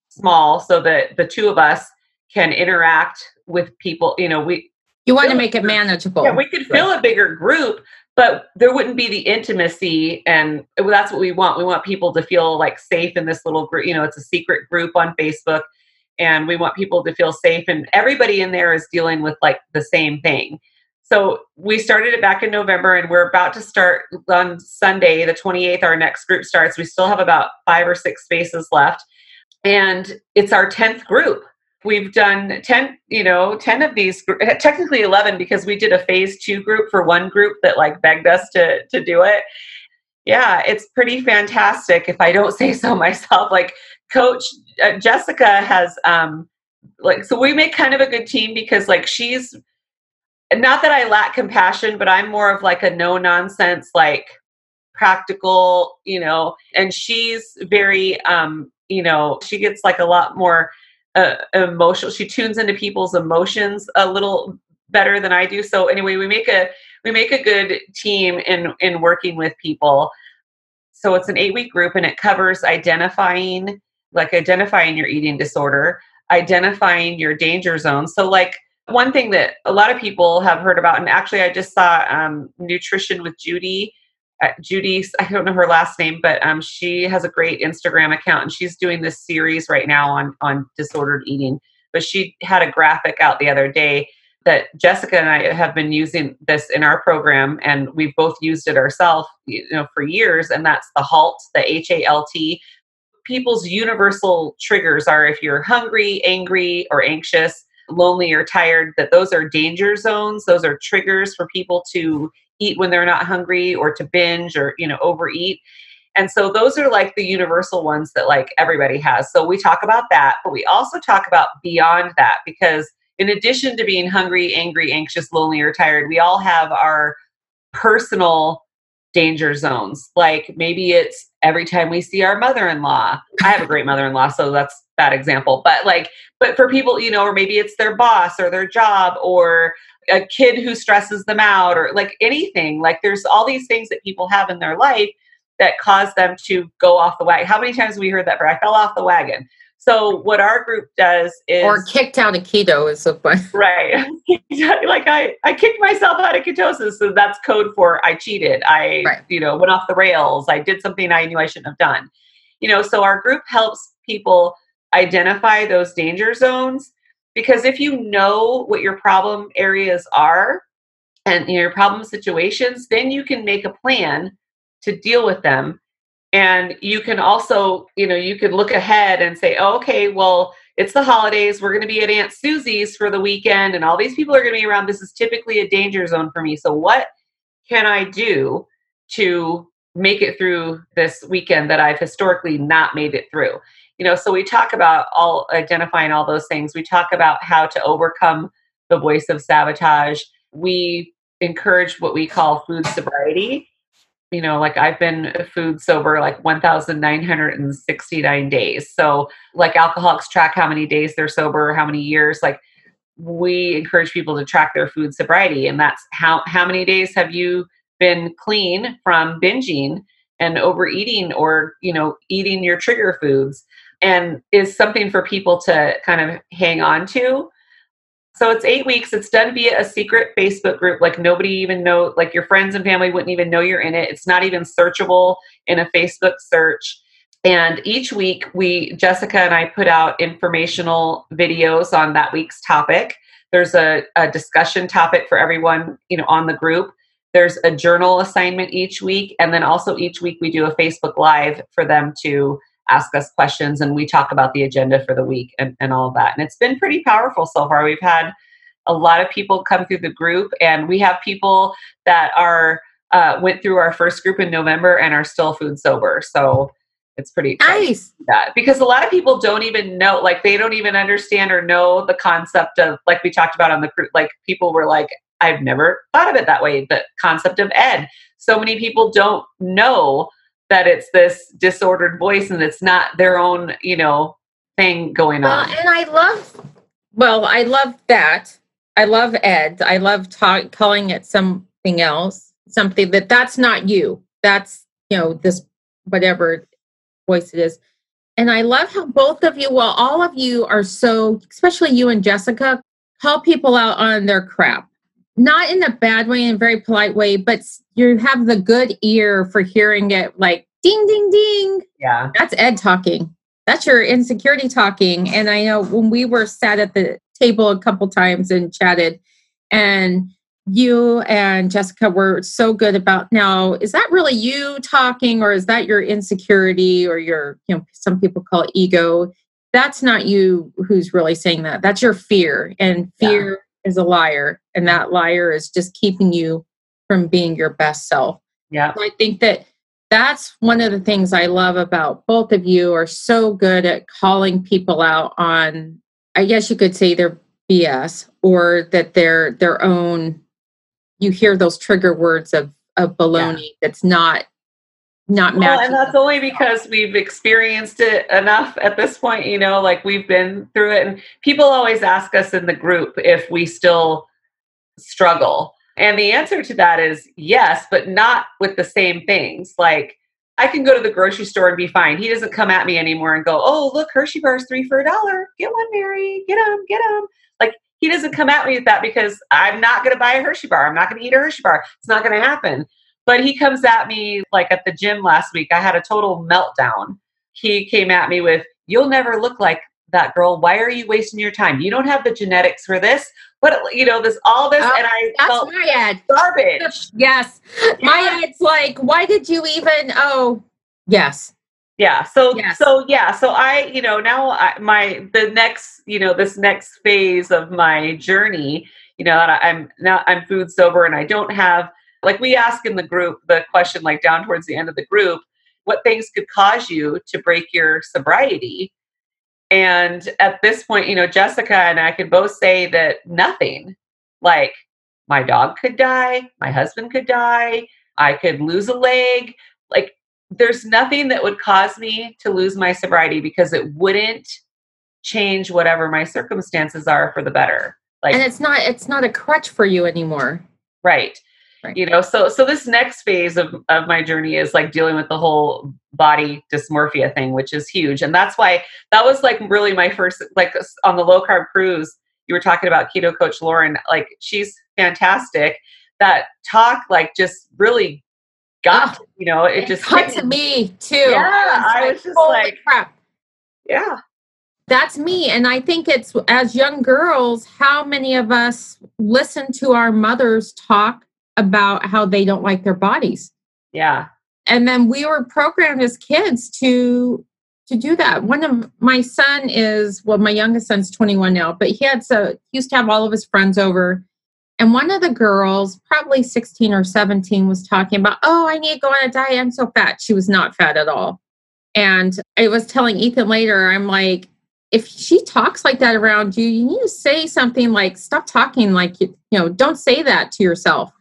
small so that the two of us can interact with people, you know, we you want to make it manageable. Yeah, we could fill right. a bigger group, but there wouldn't be the intimacy. And that's what we want. We want people to feel like safe in this little group. You know, it's a secret group on Facebook, and we want people to feel safe. And everybody in there is dealing with like the same thing. So we started it back in November, and we're about to start on Sunday, the 28th. Our next group starts. We still have about five or six spaces left. And it's our 10th group we've done 10 you know 10 of these technically 11 because we did a phase two group for one group that like begged us to to do it. Yeah it's pretty fantastic if i don't say so myself. Like coach uh, jessica has um like so we make kind of a good team because like she's not that i lack compassion but i'm more of like a no nonsense like practical you know and she's very um you know she gets like a lot more uh, emotional she tunes into people's emotions a little better than i do. So anyway we make a we make a good team in in working with people. So it's an eight week group and it covers identifying like identifying your eating disorder identifying your danger zone. So like one thing that a lot of people have heard about and actually i just saw um, nutrition with judy Judy, I don't know her last name, but um, she has a great Instagram account, and she's doing this series right now on on disordered eating. But she had a graphic out the other day that Jessica and I have been using this in our program, and we've both used it ourselves, you know, for years. And that's the HALT, the H A L T. People's universal triggers are if you're hungry, angry, or anxious, lonely, or tired. That those are danger zones. Those are triggers for people to eat when they're not hungry or to binge or you know overeat. And so those are like the universal ones that like everybody has. So we talk about that but we also talk about beyond that because in addition to being hungry angry anxious lonely or tired we all have our personal danger zones. Like maybe it's every time we see our mother-in-law. I have a great mother-in-law so that's bad example but like but for people you know or maybe it's their boss or their job or a kid who stresses them out or like anything. Like there's all these things that people have in their life that cause them to go off the wagon. How many times have we heard that? But I fell off the wagon. So what our group does is or kicked out of keto is so fun. Right. like I, I kicked myself out of ketosis. So that's code for I cheated. I, right. you know, went off the rails. I did something I knew I shouldn't have done. You know, so our group helps people identify those danger zones because if you know what your problem areas are and your problem situations, then you can make a plan to deal with them. And you can also you know you can look ahead and say oh, okay well it's the holidays. We're going to be at aunt susie's for the weekend and all these people are going to be around. This is typically a danger zone for me. So what can i do to make it through this weekend that i've historically not made it through you know so we talk about all identifying all those things we talk about how to overcome the voice of sabotage we encourage what we call food sobriety you know, like I've been food sober like 1,969 days. So, like alcoholics track how many days they're sober, how many years. Like, we encourage people to track their food sobriety, and that's how how many days have you been clean from binging and overeating, or you know, eating your trigger foods, and is something for people to kind of hang on to so it's eight weeks. It's done via a secret Facebook group. Like nobody even know, like your friends and family wouldn't even know you're in it. It's not even searchable in a Facebook search. And each week we, Jessica and I put out informational videos on that week's topic. There's a, a discussion topic for everyone, you know, on the group. There's a journal assignment each week. And then also each week we do a Facebook live for them to ask us questions and we talk about the agenda for the week and, and all of that. And it's been pretty powerful so far. We've had a lot of people come through the group and we have people that are uh, went through our first group in November and are still food sober. So it's pretty nice that because a lot of people don't even know like they don't even understand or know the concept of like we talked about on the group like people were like I've never thought of it that way the concept of ed so many people don't know that it's this disordered voice and it's not their own, you know, thing going on. and I love, well, I love that. I love Ed. I love talk, calling it something else, something that that's not you. That's, you know, this whatever voice it is. And I love how both of you, well, all of you are so, especially you and Jessica, call people out on their crap not in a bad way, in a very polite way, but you have the good ear for hearing it like ding, ding, ding. Yeah. That's Ed talking. That's your insecurity talking. And I know when we were sat at the table a couple times and chatted, and you and Jessica were so good about now, is that really you talking or is that your insecurity or your, you know, some people call it ego? That's not you who's really saying that. That's your fear. And fear is a liar, and that liar is just keeping you from being your best self. Yeah. So I think that that's one of the things I love about both of you are so good at calling people out on I guess you could say their BS or that they're their own you hear those trigger words of of baloney yeah. that's not not well, and that's only because we've experienced it enough at this point you know like we've been through it and people always ask us in the group if we still struggle and the answer to that is yes but not with the same things like i can go to the grocery store and be fine he doesn't come at me anymore and go oh look hershey bars three for a dollar get one mary get them get them like he doesn't come at me with that because i'm not going to buy a hershey bar i'm not going to eat a hershey bar it's not going to happen but he comes at me like at the gym last week. I had a total meltdown. He came at me with, You'll never look like that girl. Why are you wasting your time? You don't have the genetics for this. But you know, this all this oh, and I that's felt my Ed. Garbage. Yes. Yeah. My Ed's like, why did you even oh yes. Yeah. So yes. so yeah. So I, you know, now I, my the next, you know, this next phase of my journey, you know, I'm now I'm food sober and I don't have like we ask in the group the question, like down towards the end of the group, what things could cause you to break your sobriety? And at this point, you know, Jessica and I could both say that nothing. Like my dog could die, my husband could die, I could lose a leg. Like there's nothing that would cause me to lose my sobriety because it wouldn't change whatever my circumstances are for the better. Like and it's not it's not a crutch for you anymore. right. Right. You know, so so this next phase of, of my journey is like dealing with the whole body dysmorphia thing, which is huge. And that's why that was like really my first like on the low carb cruise, you were talking about keto coach Lauren, like she's fantastic. That talk like just really got, you know, it just cut hit to me. too. Yeah, I was just "Holy like- crap. Yeah. That's me. And I think it's as young girls, how many of us listen to our mothers talk about how they don't like their bodies? Yeah. And then we were programmed as kids to to do that. One of my son is well, my youngest son's 21 now, but he had so he used to have all of his friends over. And one of the girls, probably 16 or 17, was talking about, oh, I need to go on a diet. I'm so fat. She was not fat at all. And I was telling Ethan later, I'm like, if she talks like that around you, you need to say something like, stop talking like, you, you know, don't say that to yourself.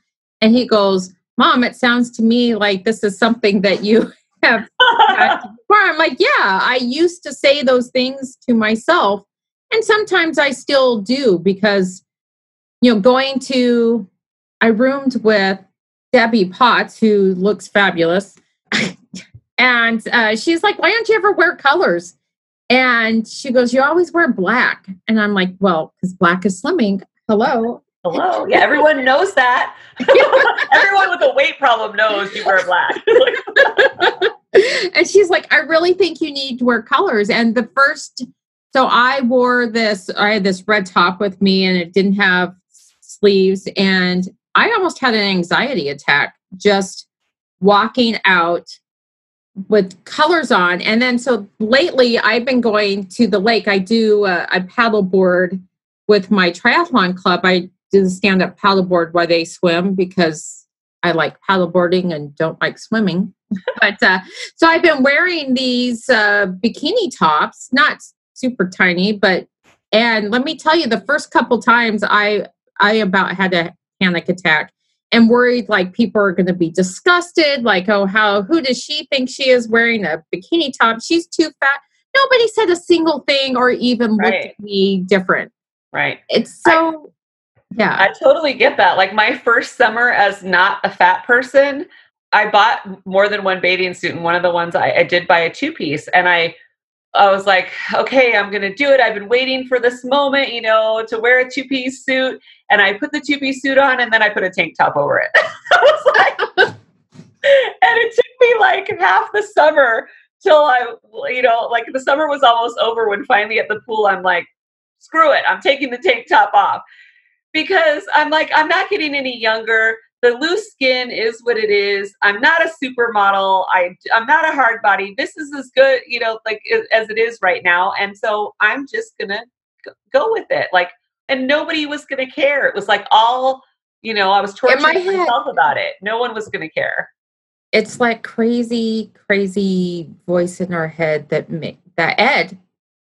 And he goes, Mom, it sounds to me like this is something that you have before. I'm like, yeah, I used to say those things to myself. And sometimes I still do because, you know, going to, I roomed with Debbie Potts, who looks fabulous. and uh, she's like, why don't you ever wear colors? And she goes, You always wear black. And I'm like, Well, because black is slimming. Hello. Hello. Yeah, everyone knows that. everyone with a weight problem knows you wear black. and she's like, I really think you need to wear colors. And the first, so I wore this, I had this red top with me and it didn't have sleeves. And I almost had an anxiety attack just walking out with colors on. And then so lately I've been going to the lake. I do a paddle board with my triathlon club. I do the stand up paddleboard while they swim because I like paddleboarding and don't like swimming. but uh, so I've been wearing these uh, bikini tops, not super tiny, but and let me tell you, the first couple times I I about had a panic attack and worried like people are going to be disgusted, like oh how who does she think she is wearing a bikini top? She's too fat. Nobody said a single thing or even looked Right. at me different. right. It's so yeah. I totally get that. Like my first summer as not a fat person, I bought more than one bathing suit, and one of the ones I, I did buy a two piece, and I. I was like, okay, I'm to do it. I've been waiting for this moment, you know, to wear a two piece suit. And I put the two piece suit on and then I put a tank top over it. I was like, and it took me like half the summer till I, you know, like the summer was almost over when finally at the pool, I'm like, screw it. I'm taking the tank top off because I'm like, I'm not getting any younger. The loose skin is what it is. I'm not a supermodel. I, I'm not a hard body. This is as good, you know, like as, it is right now. And so I'm just going to go with it. Like, and nobody was going to care. It was like all, you know, I was my torturing head- myself about it. No one was going to care. it's like crazy, crazy voice in our head that that Ed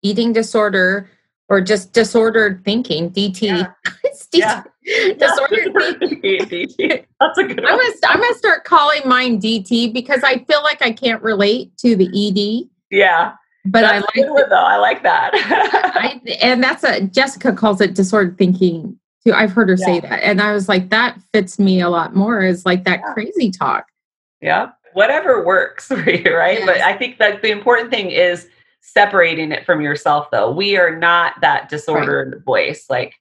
eating disorder or just disordered thinking DT. Yeah. DT. Yeah. Disordered thinking. That's a good I'm one. gonna, I'm gonna start calling mine DT because I feel like I can't relate to the ED, Yeah. but I That's a like one, though. I like that. I, and that's a Jessica calls it disordered thinking too. I've heard her say that, and I was like, that fits me a lot more. Is like that Yeah. crazy talk. Yeah. Whatever works for you, right? But I think that the important thing is separating it from yourself though. We are not that disordered voice. Like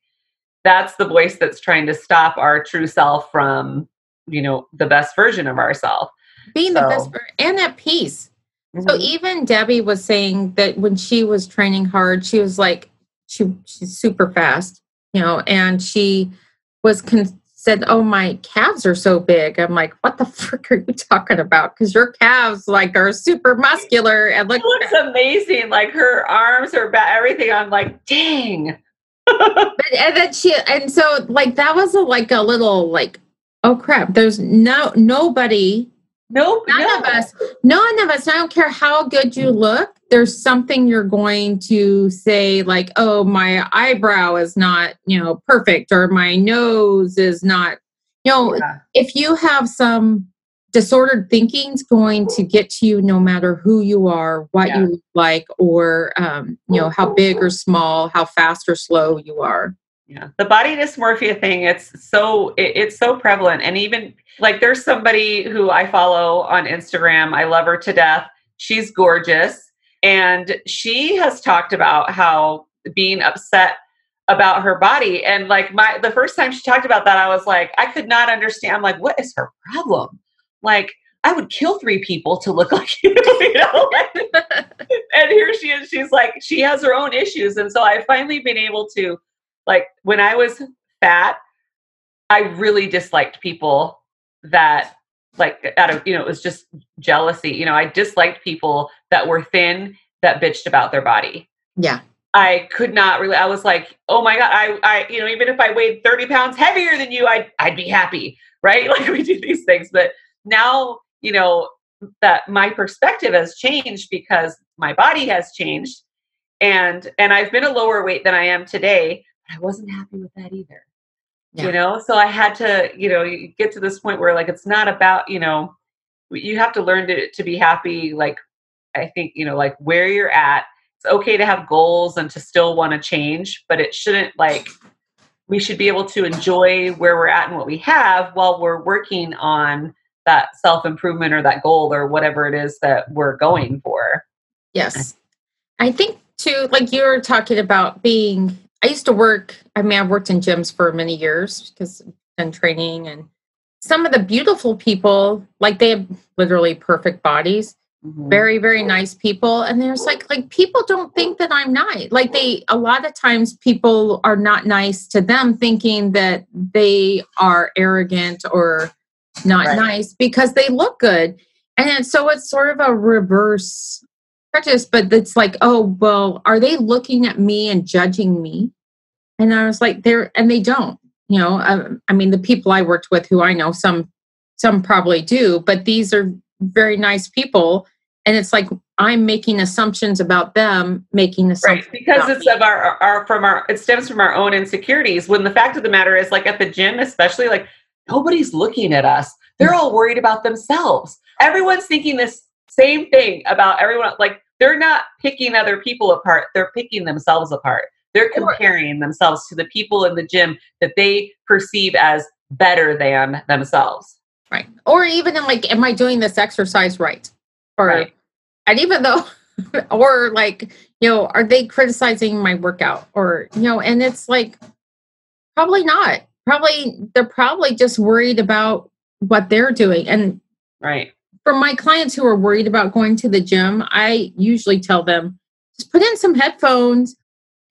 that's the voice that's trying to stop our true self from, you know, the best version of ourselves. Being the best So- and at peace. Mm-hmm. So even Debbie was saying that when she was training hard, she was like, she she's super fast, you know, and she was con- said, "Oh, my calves are so big." I'm like, "What the frick are you talking about?" Because your calves like are super muscular and look. It looks amazing. Like her arms, her back, everything. I'm like, dang. But, and then she and so like that was a, like a little like, oh crap! There's no nobody Nope. None no. of us, none of us, I don't care how good you look, there's something you're going to say, like, oh, my eyebrow is not, you know, perfect, or my nose is not, you know, Yeah. if you have some disordered thinking's going to get to you no matter who you are, what Yeah. you look like, or, um, you know, how big or small, how fast or slow you are. Yeah, the body dysmorphia thing, it's so it, it's so prevalent. And even like there's somebody who I follow on Instagram. I love her to death. She's gorgeous. And she has talked about how being upset about her body. And like my the first time she talked about that, I was like, I could not understand. I'm like, what is her problem? Like, I would kill three people to look like you, you know? and here she is. She's like, she has her own issues. And so I've finally been able to like when I was fat, I really disliked people that like out of you know it was just jealousy. You know i disliked people that were thin that bitched about their body. Yeah. I could not really i was like oh my god i i you know even if i weighed 30 pounds heavier than you i'd i'd be happy right? Like we do these things. But now you know that my perspective has changed because my body has changed. And and i've been a lower weight than i am today I wasn't happy with that either. Yeah. You know, so I had to, you know, get to this point where like it's not about, you know, you have to learn to to be happy like I think, you know, like where you're at. It's okay to have goals and to still want to change, but it shouldn't like we should be able to enjoy where we're at and what we have while we're working on that self improvement or that goal or whatever it is that we're going for. Yes. I think too, like you were talking about being I used to work, I mean, I've worked in gyms for many years because and training and some of the beautiful people, like they have literally perfect bodies, mm-hmm. very, very nice people. And there's like, like people don't think that I'm nice. Like they, a lot of times people are not nice to them thinking that they are arrogant or not right. nice because they look good. And so it's sort of a reverse prejudice, but it's like, oh, well, are they looking at me and judging me? And I was like, they're, and they don't, you know, I, um, I mean, the people I worked with who I know, some, some probably do, but these are very nice people. And it's like, I'm making assumptions about them, making assumptions. Right, because it's me. of our, our, from our, it stems from our own insecurities. When the fact of the matter is, like at the gym, especially, like nobody's looking at us. They're all worried about themselves. Everyone's thinking this same thing about everyone. Like they're not picking other people apart, they're picking themselves apart. They're comparing themselves to the people in the gym that they perceive as better than themselves. Right. Or even in like, am I doing this exercise right? Or, right. and even though, or like, you know, are they criticizing my workout? Or, you know, and it's like, probably not. Probably, they're probably just worried about what they're doing. And, right for my clients who are worried about going to the gym, I usually tell them just put in some headphones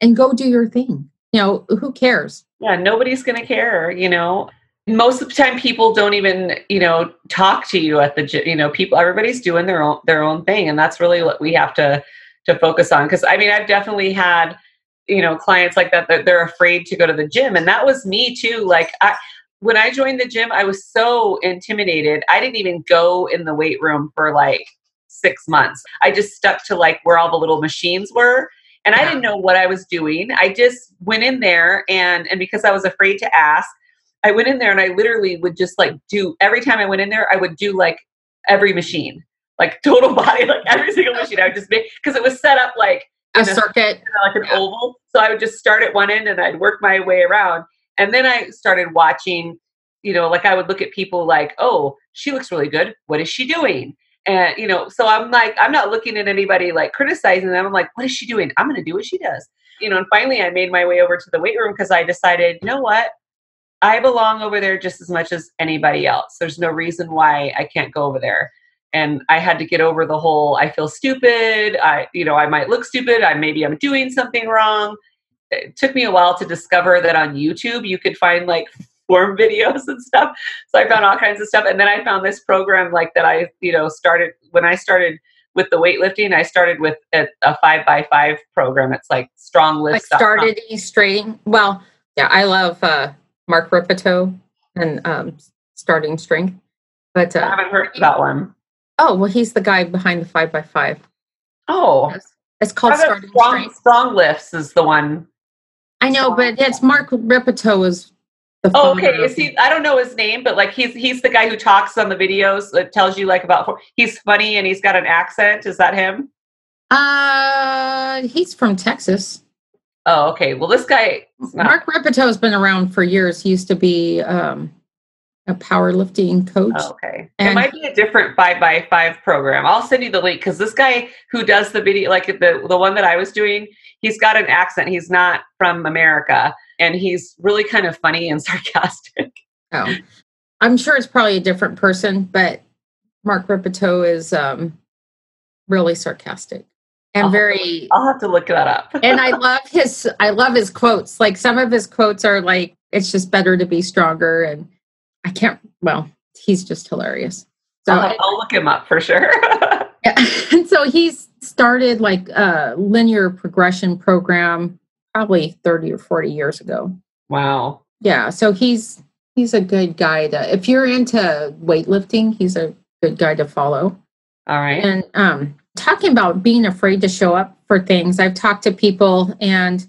and go do your thing. You know, who cares? Yeah, nobody's going to care, you know. Most of the time people don't even, you know, talk to you at the gym, you know, people everybody's doing their own their own thing and that's really what we have to to focus on cuz I mean, I've definitely had you know clients like that that they're afraid to go to the gym and that was me too like I when I joined the gym, I was so intimidated. I didn't even go in the weight room for like six months. I just stuck to like where all the little machines were. And yeah. I didn't know what I was doing. I just went in there and and because I was afraid to ask, I went in there and I literally would just like do every time I went in there, I would do like every machine. Like total body, like every single machine. I would just make because it was set up like a circuit. A, like an yeah. oval. So I would just start at one end and I'd work my way around. And then I started watching, you know, like I would look at people like, oh, she looks really good. What is she doing? And, you know, so I'm like, I'm not looking at anybody like criticizing them. I'm like, what is she doing? I'm going to do what she does. You know, and finally I made my way over to the weight room because I decided, you know what? I belong over there just as much as anybody else. There's no reason why I can't go over there. And I had to get over the whole I feel stupid. I, you know, I might look stupid. I maybe I'm doing something wrong it took me a while to discover that on YouTube you could find like form videos and stuff. So I found all kinds of stuff. And then I found this program like that I, you know, started when I started with the weightlifting, I started with a, a five by five program. It's like strong lift. Like started E straight. Well, yeah, I love uh, Mark Rippetoe and um, starting strength. But uh, I haven't heard that one. Oh well, he's the guy behind the five by five. Oh, it's, it's called starting strong, strength. Strong lifts is the one I know, but it's Mark Rippetoe is the oh, okay. Is he? I don't know his name, but like he's he's the guy who talks on the videos that tells you like about. He's funny and he's got an accent. Is that him? Uh, he's from Texas. Oh, okay. Well, this guy. Mark Rippetoe has been around for years. He used to be um, a powerlifting coach. Oh, okay. And it might be a different five by five program. I'll send you the link because this guy who does the video, like the the one that I was doing, he's got an accent. He's not from America, and he's really kind of funny and sarcastic. Oh, I'm sure it's probably a different person, but Mark Rippetoe is um, really sarcastic and I'll very. Have to, I'll have to look that up. and I love his. I love his quotes. Like some of his quotes are like, "It's just better to be stronger," and I can't. Well, he's just hilarious. So I'll, I'll look him up for sure. yeah. And so he's started like a linear progression program probably 30 or 40 years ago. Wow. Yeah. So he's he's a good guy to if you're into weightlifting, he's a good guy to follow. All right. And um talking about being afraid to show up for things, I've talked to people and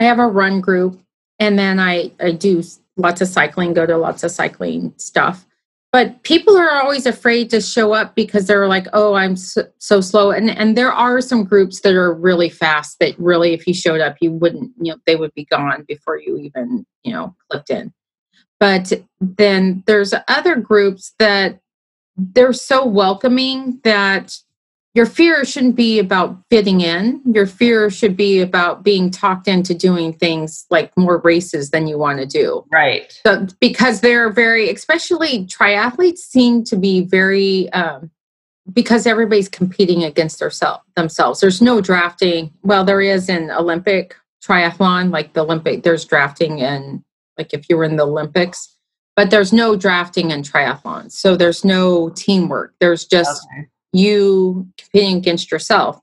I have a run group and then I, I do lots of cycling, go to lots of cycling stuff. But people are always afraid to show up because they're like, "Oh, I'm so, so, slow." And and there are some groups that are really fast that really, if you showed up, you wouldn't, you know, they would be gone before you even, you know, clicked in. But then there's other groups that they're so welcoming that your fear shouldn't be about fitting in. Your fear should be about being talked into doing things like more races than you want to do. Right. So, because they're very, especially triathletes, seem to be very, um, because everybody's competing against theirself, themselves. There's no drafting. Well, there is in Olympic triathlon, like the Olympic, there's drafting and like if you were in the Olympics, but there's no drafting in triathlons. So there's no teamwork. There's just, okay you competing against yourself.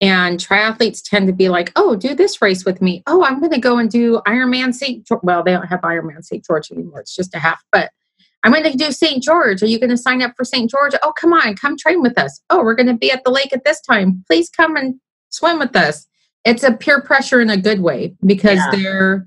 And triathletes tend to be like, oh, do this race with me. Oh, I'm going to go and do Ironman St. George. Well, they don't have Ironman St. George anymore. It's just a half. But I'm going to do St. George. Are you going to sign up for St. George? Oh, come on, come train with us. Oh, we're going to be at the lake at this time. Please come and swim with us. It's a peer pressure in a good way because yeah. they're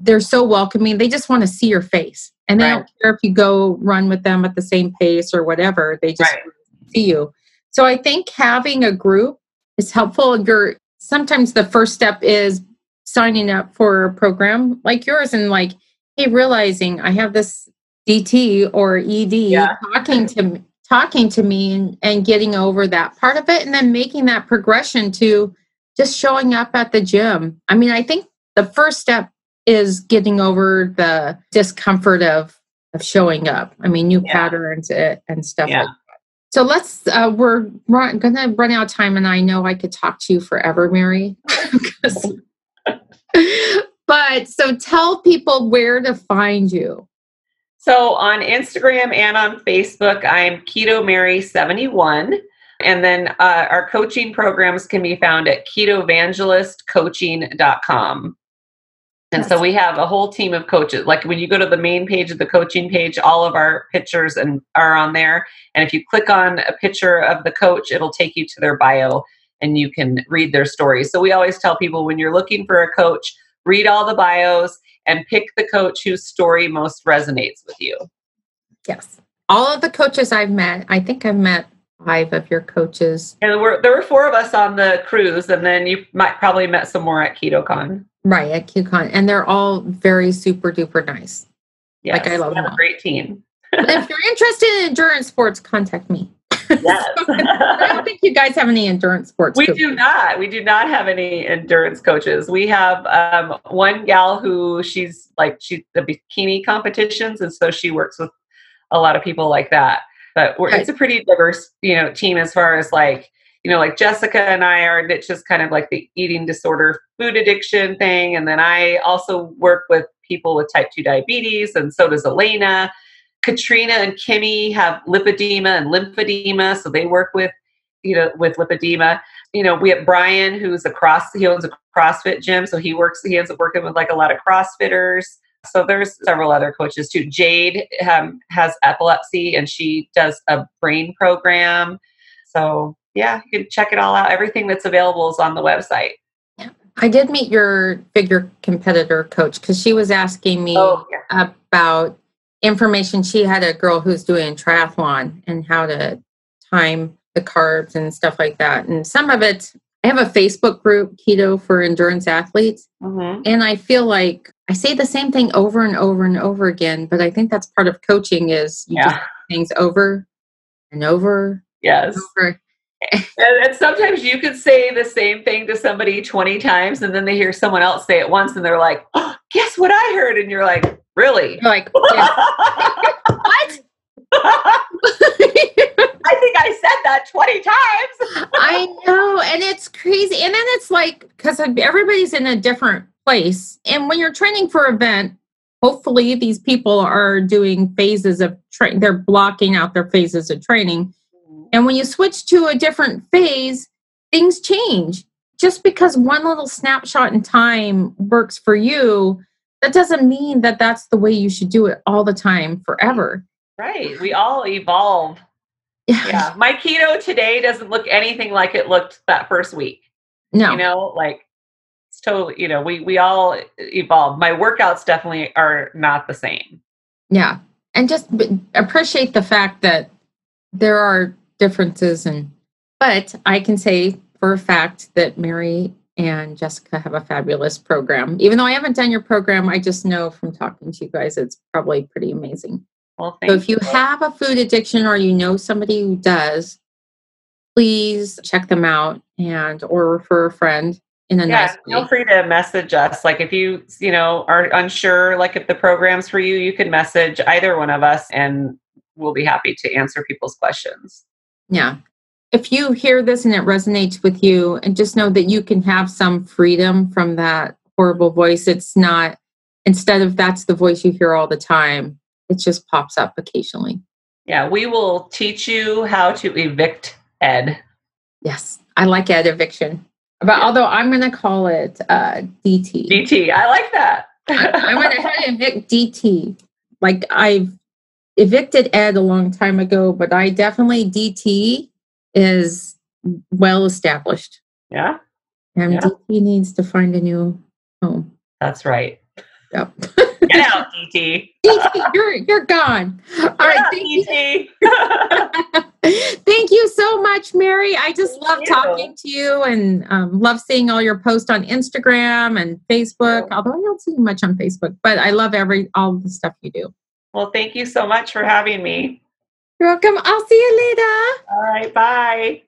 they're so welcoming. They just want to see your face, and they right. don't care if you go run with them at the same pace or whatever. They just right see you. So I think having a group is helpful. You're sometimes the first step is signing up for a program like yours and like, hey, realizing I have this DT or ED yeah. talking to talking to me and, and getting over that part of it and then making that progression to just showing up at the gym. I mean, I think the first step is getting over the discomfort of of showing up. I mean, new yeah. patterns eh, and stuff yeah. like so let's, uh, we're run, gonna run out of time and I know I could talk to you forever, Mary. but so tell people where to find you. So on Instagram and on Facebook, I'm Keto Mary 71. And then uh, our coaching programs can be found at ketoevangelistcoaching.com. And so we have a whole team of coaches. Like when you go to the main page of the coaching page, all of our pictures and are on there. And if you click on a picture of the coach, it'll take you to their bio and you can read their story. So we always tell people when you're looking for a coach, read all the bios and pick the coach whose story most resonates with you. Yes. All of the coaches I've met, I think I've met five of your coaches. And there were, there were four of us on the cruise, and then you might probably met some more at KetoCon. Right, at KetoCon. And they're all very super duper nice. Yes, like I love them. a great team. if you're interested in endurance sports, contact me. Yes. I don't think you guys have any endurance sports. We coaches. do not. We do not have any endurance coaches. We have um, one gal who she's like she's the bikini competitions, and so she works with a lot of people like that. But it's a pretty diverse, you know, team as far as like you know, like Jessica and I are it's just kind of like the eating disorder, food addiction thing. And then I also work with people with type 2 diabetes, and so does Elena. Katrina and Kimmy have lipedema and lymphedema, so they work with, you know, with lipedema. You know, we have Brian, who's a cross, he owns a CrossFit gym, so he works, he ends up working with like a lot of CrossFitters. So there's several other coaches too. Jade um, has epilepsy, and she does a brain program. So yeah, you can check it all out. Everything that's available is on the website. Yeah. I did meet your figure competitor coach because she was asking me oh, yeah. about information. She had a girl who's doing triathlon and how to time the carbs and stuff like that. And some of it I have a Facebook group, Keto for Endurance Athletes. Mhm. And I feel like I say the same thing over and over and over again, but I think that's part of coaching is you Yeah. do things over and over Yes. over. And, and sometimes you could say the same thing to somebody 20 times and then they hear someone else say it once and they're like, oh, guess what I heard? And you're like, really? You're like, what? I think I said that 20 times. I know. And it's crazy. And then it's like, because everybody's in a different place. And when you're training for event, hopefully these people are doing phases of training, they're blocking out their phases of training. And when you switch to a different phase, things change. Just because one little snapshot in time works for you, that doesn't mean that that's the way you should do it all the time forever. Right. We all evolve. Yeah. My keto today doesn't look anything like it looked that first week. No. You know, like it's totally, you know, we we all evolve. My workouts definitely are not the same. Yeah. And just appreciate the fact that there are differences and but I can say for a fact that Mary and Jessica have a fabulous program. Even though I haven't done your program, I just know from talking to you guys it's probably pretty amazing. Well, So if you have a food addiction or you know somebody who does, please check them out and or refer a friend in a yeah, nice feel way. free to message us. Like if you, you know, are unsure, like if the program's for you, you can message either one of us and we'll be happy to answer people's questions. Yeah. If you hear this and it resonates with you, and just know that you can have some freedom from that horrible voice. It's not, instead of that's the voice you hear all the time, it just pops up occasionally. Yeah, we will teach you how to evict Ed. Yes. I like ed eviction. But Yeah. although I'm going to call it uh, DT. DT. I like that. I went ahead and evict DT. Like I've evicted Ed a long time ago, but I definitely DT is well established. yeah, And Yeah. DT needs to find a new home. that's right. Yep. Get out, DT. DT, you're you're gone. All right, out, thank you. DT. thank you so much, Mary. I just Thank love you. talking to you and um, love seeing all your posts on Instagram and Facebook. Although I don't see much on Facebook, but I love every all the stuff you do. Well, thank you so much for having me. You're welcome. I'll see you later. All right, bye.